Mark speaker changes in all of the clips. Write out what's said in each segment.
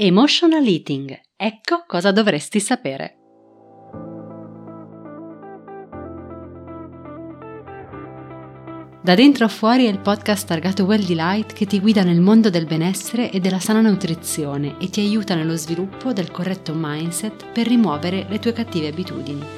Speaker 1: Emotional Eating. Ecco cosa dovresti sapere. Da dentro a fuori è il podcast targato Well Delight che ti guida nel mondo del benessere e della sana nutrizione e ti aiuta nello sviluppo del corretto mindset per rimuovere le tue cattive abitudini.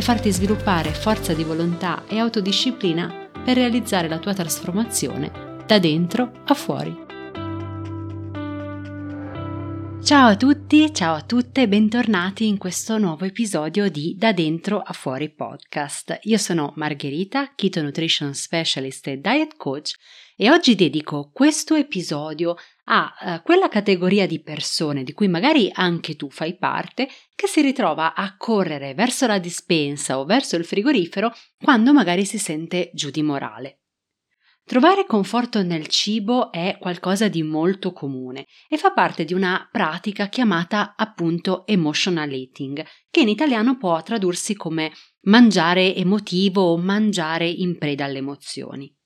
Speaker 1: e farti sviluppare forza di volontà e autodisciplina per realizzare la tua trasformazione da dentro a fuori. Ciao a tutti, ciao a tutte e bentornati in questo nuovo episodio di Da dentro a fuori podcast. Io sono Margherita, Keto Nutrition Specialist e Diet Coach e oggi dedico questo episodio a uh, quella categoria di persone di cui magari anche tu fai parte che si ritrova a correre verso la dispensa o verso il frigorifero quando magari si sente giù di morale. Trovare conforto nel cibo è qualcosa di molto comune e fa parte di una pratica chiamata appunto emotional eating, che in italiano può tradursi come mangiare emotivo o mangiare in preda alle emozioni.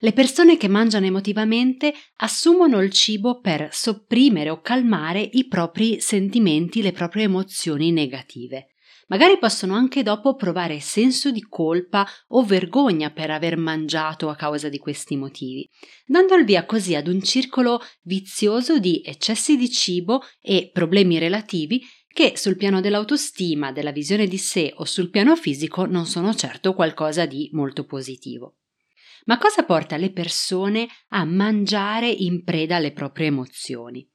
Speaker 1: Le persone che mangiano emotivamente assumono il cibo per sopprimere o calmare i propri sentimenti, le proprie emozioni negative. Magari possono anche dopo provare senso di colpa o vergogna per aver mangiato a causa di questi motivi, dando il via così ad un circolo vizioso di eccessi di cibo e problemi relativi che sul piano dell'autostima, della visione di sé o sul piano fisico non sono certo qualcosa di molto positivo. Ma cosa porta le persone a mangiare in preda alle proprie emozioni?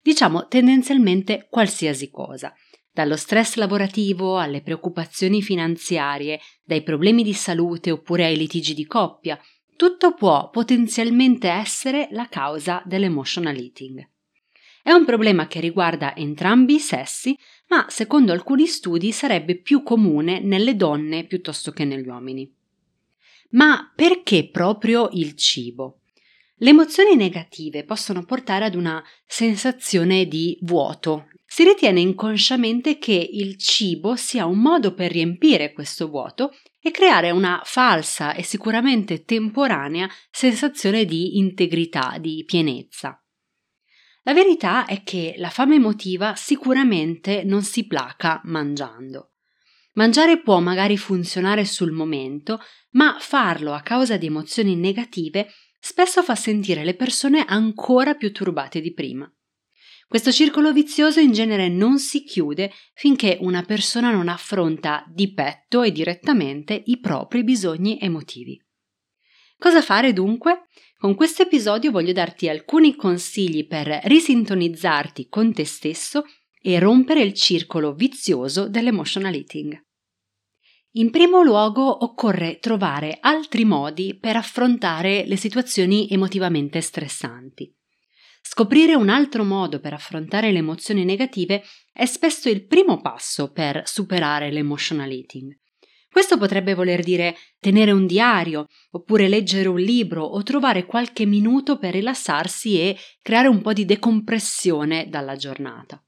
Speaker 1: Diciamo tendenzialmente qualsiasi cosa dallo stress lavorativo alle preoccupazioni finanziarie, dai problemi di salute oppure ai litigi di coppia, tutto può potenzialmente essere la causa dell'emotional eating. È un problema che riguarda entrambi i sessi, ma secondo alcuni studi sarebbe più comune nelle donne piuttosto che negli uomini. Ma perché proprio il cibo? Le emozioni negative possono portare ad una sensazione di vuoto si ritiene inconsciamente che il cibo sia un modo per riempire questo vuoto e creare una falsa e sicuramente temporanea sensazione di integrità, di pienezza. La verità è che la fame emotiva sicuramente non si placa mangiando. Mangiare può magari funzionare sul momento, ma farlo a causa di emozioni negative spesso fa sentire le persone ancora più turbate di prima. Questo circolo vizioso in genere non si chiude finché una persona non affronta di petto e direttamente i propri bisogni emotivi. Cosa fare dunque? Con questo episodio voglio darti alcuni consigli per risintonizzarti con te stesso e rompere il circolo vizioso dell'emotional eating. In primo luogo occorre trovare altri modi per affrontare le situazioni emotivamente stressanti. Scoprire un altro modo per affrontare le emozioni negative è spesso il primo passo per superare l'emotional eating. Questo potrebbe voler dire tenere un diario, oppure leggere un libro o trovare qualche minuto per rilassarsi e creare un po' di decompressione dalla giornata.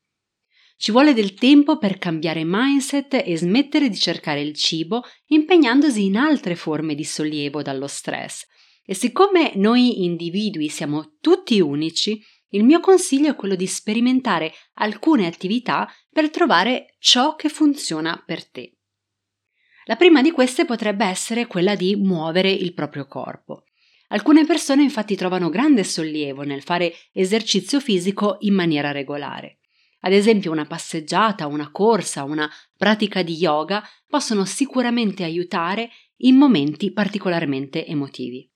Speaker 1: Ci vuole del tempo per cambiare mindset e smettere di cercare il cibo impegnandosi in altre forme di sollievo dallo stress, e siccome noi individui siamo tutti unici, il mio consiglio è quello di sperimentare alcune attività per trovare ciò che funziona per te. La prima di queste potrebbe essere quella di muovere il proprio corpo. Alcune persone infatti trovano grande sollievo nel fare esercizio fisico in maniera regolare. Ad esempio una passeggiata, una corsa, una pratica di yoga possono sicuramente aiutare in momenti particolarmente emotivi.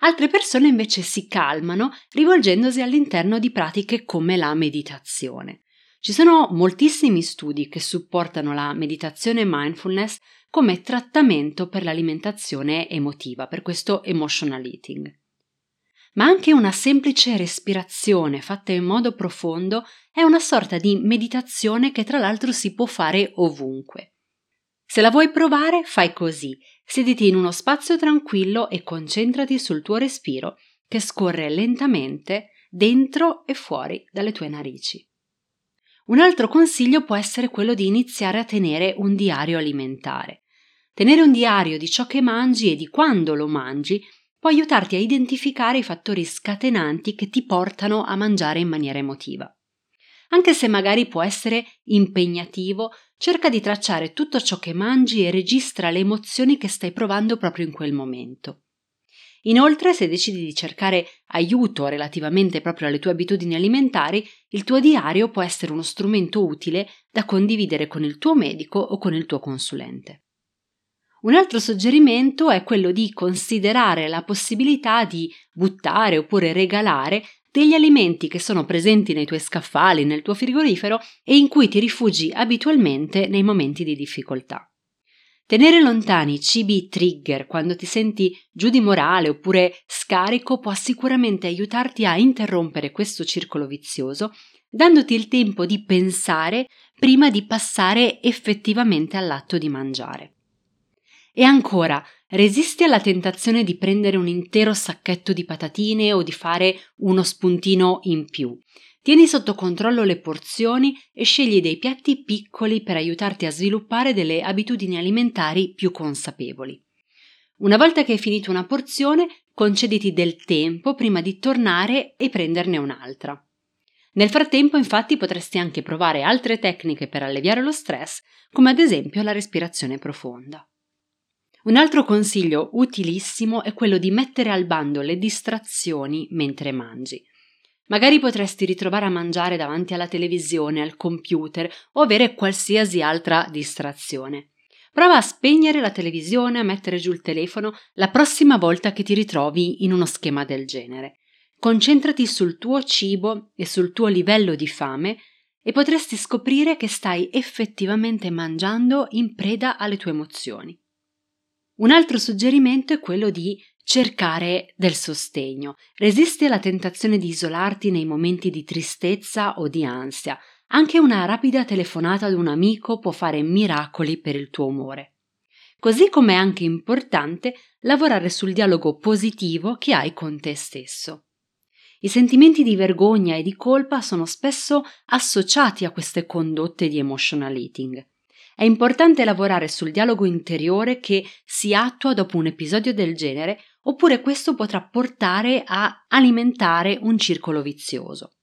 Speaker 1: Altre persone invece si calmano rivolgendosi all'interno di pratiche come la meditazione. Ci sono moltissimi studi che supportano la meditazione mindfulness come trattamento per l'alimentazione emotiva, per questo emotional eating. Ma anche una semplice respirazione fatta in modo profondo è una sorta di meditazione che tra l'altro si può fare ovunque. Se la vuoi provare, fai così. Sediti in uno spazio tranquillo e concentrati sul tuo respiro che scorre lentamente dentro e fuori dalle tue narici. Un altro consiglio può essere quello di iniziare a tenere un diario alimentare. Tenere un diario di ciò che mangi e di quando lo mangi può aiutarti a identificare i fattori scatenanti che ti portano a mangiare in maniera emotiva. Anche se magari può essere impegnativo, cerca di tracciare tutto ciò che mangi e registra le emozioni che stai provando proprio in quel momento. Inoltre, se decidi di cercare aiuto relativamente proprio alle tue abitudini alimentari, il tuo diario può essere uno strumento utile da condividere con il tuo medico o con il tuo consulente. Un altro suggerimento è quello di considerare la possibilità di buttare oppure regalare degli alimenti che sono presenti nei tuoi scaffali, nel tuo frigorifero e in cui ti rifugi abitualmente nei momenti di difficoltà. Tenere lontani i cibi trigger quando ti senti giù di morale oppure scarico può sicuramente aiutarti a interrompere questo circolo vizioso, dandoti il tempo di pensare prima di passare effettivamente all'atto di mangiare. E ancora, resisti alla tentazione di prendere un intero sacchetto di patatine o di fare uno spuntino in più. Tieni sotto controllo le porzioni e scegli dei piatti piccoli per aiutarti a sviluppare delle abitudini alimentari più consapevoli. Una volta che hai finito una porzione, concediti del tempo prima di tornare e prenderne un'altra. Nel frattempo, infatti, potresti anche provare altre tecniche per alleviare lo stress, come ad esempio la respirazione profonda. Un altro consiglio utilissimo è quello di mettere al bando le distrazioni mentre mangi. Magari potresti ritrovare a mangiare davanti alla televisione, al computer o avere qualsiasi altra distrazione. Prova a spegnere la televisione, a mettere giù il telefono la prossima volta che ti ritrovi in uno schema del genere. Concentrati sul tuo cibo e sul tuo livello di fame e potresti scoprire che stai effettivamente mangiando in preda alle tue emozioni. Un altro suggerimento è quello di cercare del sostegno. Resisti alla tentazione di isolarti nei momenti di tristezza o di ansia. Anche una rapida telefonata ad un amico può fare miracoli per il tuo umore. Così come è anche importante lavorare sul dialogo positivo che hai con te stesso. I sentimenti di vergogna e di colpa sono spesso associati a queste condotte di emotional eating. È importante lavorare sul dialogo interiore che si attua dopo un episodio del genere, oppure questo potrà portare a alimentare un circolo vizioso.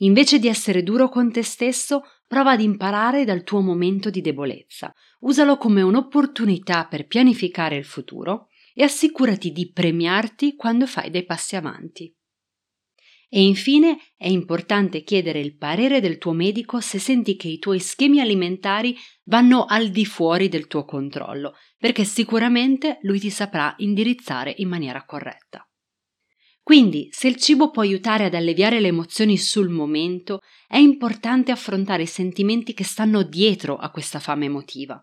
Speaker 1: Invece di essere duro con te stesso, prova ad imparare dal tuo momento di debolezza. Usalo come un'opportunità per pianificare il futuro e assicurati di premiarti quando fai dei passi avanti. E infine è importante chiedere il parere del tuo medico se senti che i tuoi schemi alimentari vanno al di fuori del tuo controllo, perché sicuramente lui ti saprà indirizzare in maniera corretta. Quindi, se il cibo può aiutare ad alleviare le emozioni sul momento, è importante affrontare i sentimenti che stanno dietro a questa fame emotiva.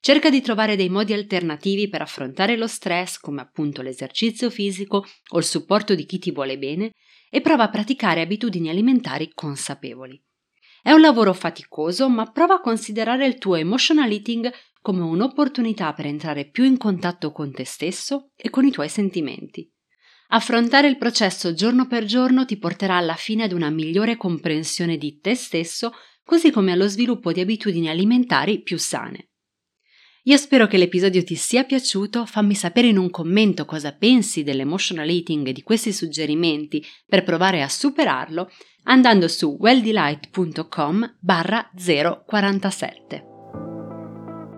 Speaker 1: Cerca di trovare dei modi alternativi per affrontare lo stress, come appunto l'esercizio fisico o il supporto di chi ti vuole bene, e prova a praticare abitudini alimentari consapevoli. È un lavoro faticoso, ma prova a considerare il tuo emotional eating come un'opportunità per entrare più in contatto con te stesso e con i tuoi sentimenti. Affrontare il processo giorno per giorno ti porterà alla fine ad una migliore comprensione di te stesso, così come allo sviluppo di abitudini alimentari più sane. Io spero che l'episodio ti sia piaciuto, fammi sapere in un commento cosa pensi dell'emotional eating e di questi suggerimenti per provare a superarlo andando su welldelight.com barra 047.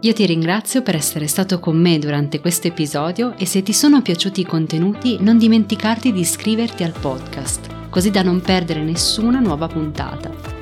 Speaker 1: Io ti ringrazio per essere stato con me durante questo episodio e se ti sono piaciuti i contenuti non dimenticarti di iscriverti al podcast, così da non perdere nessuna nuova puntata.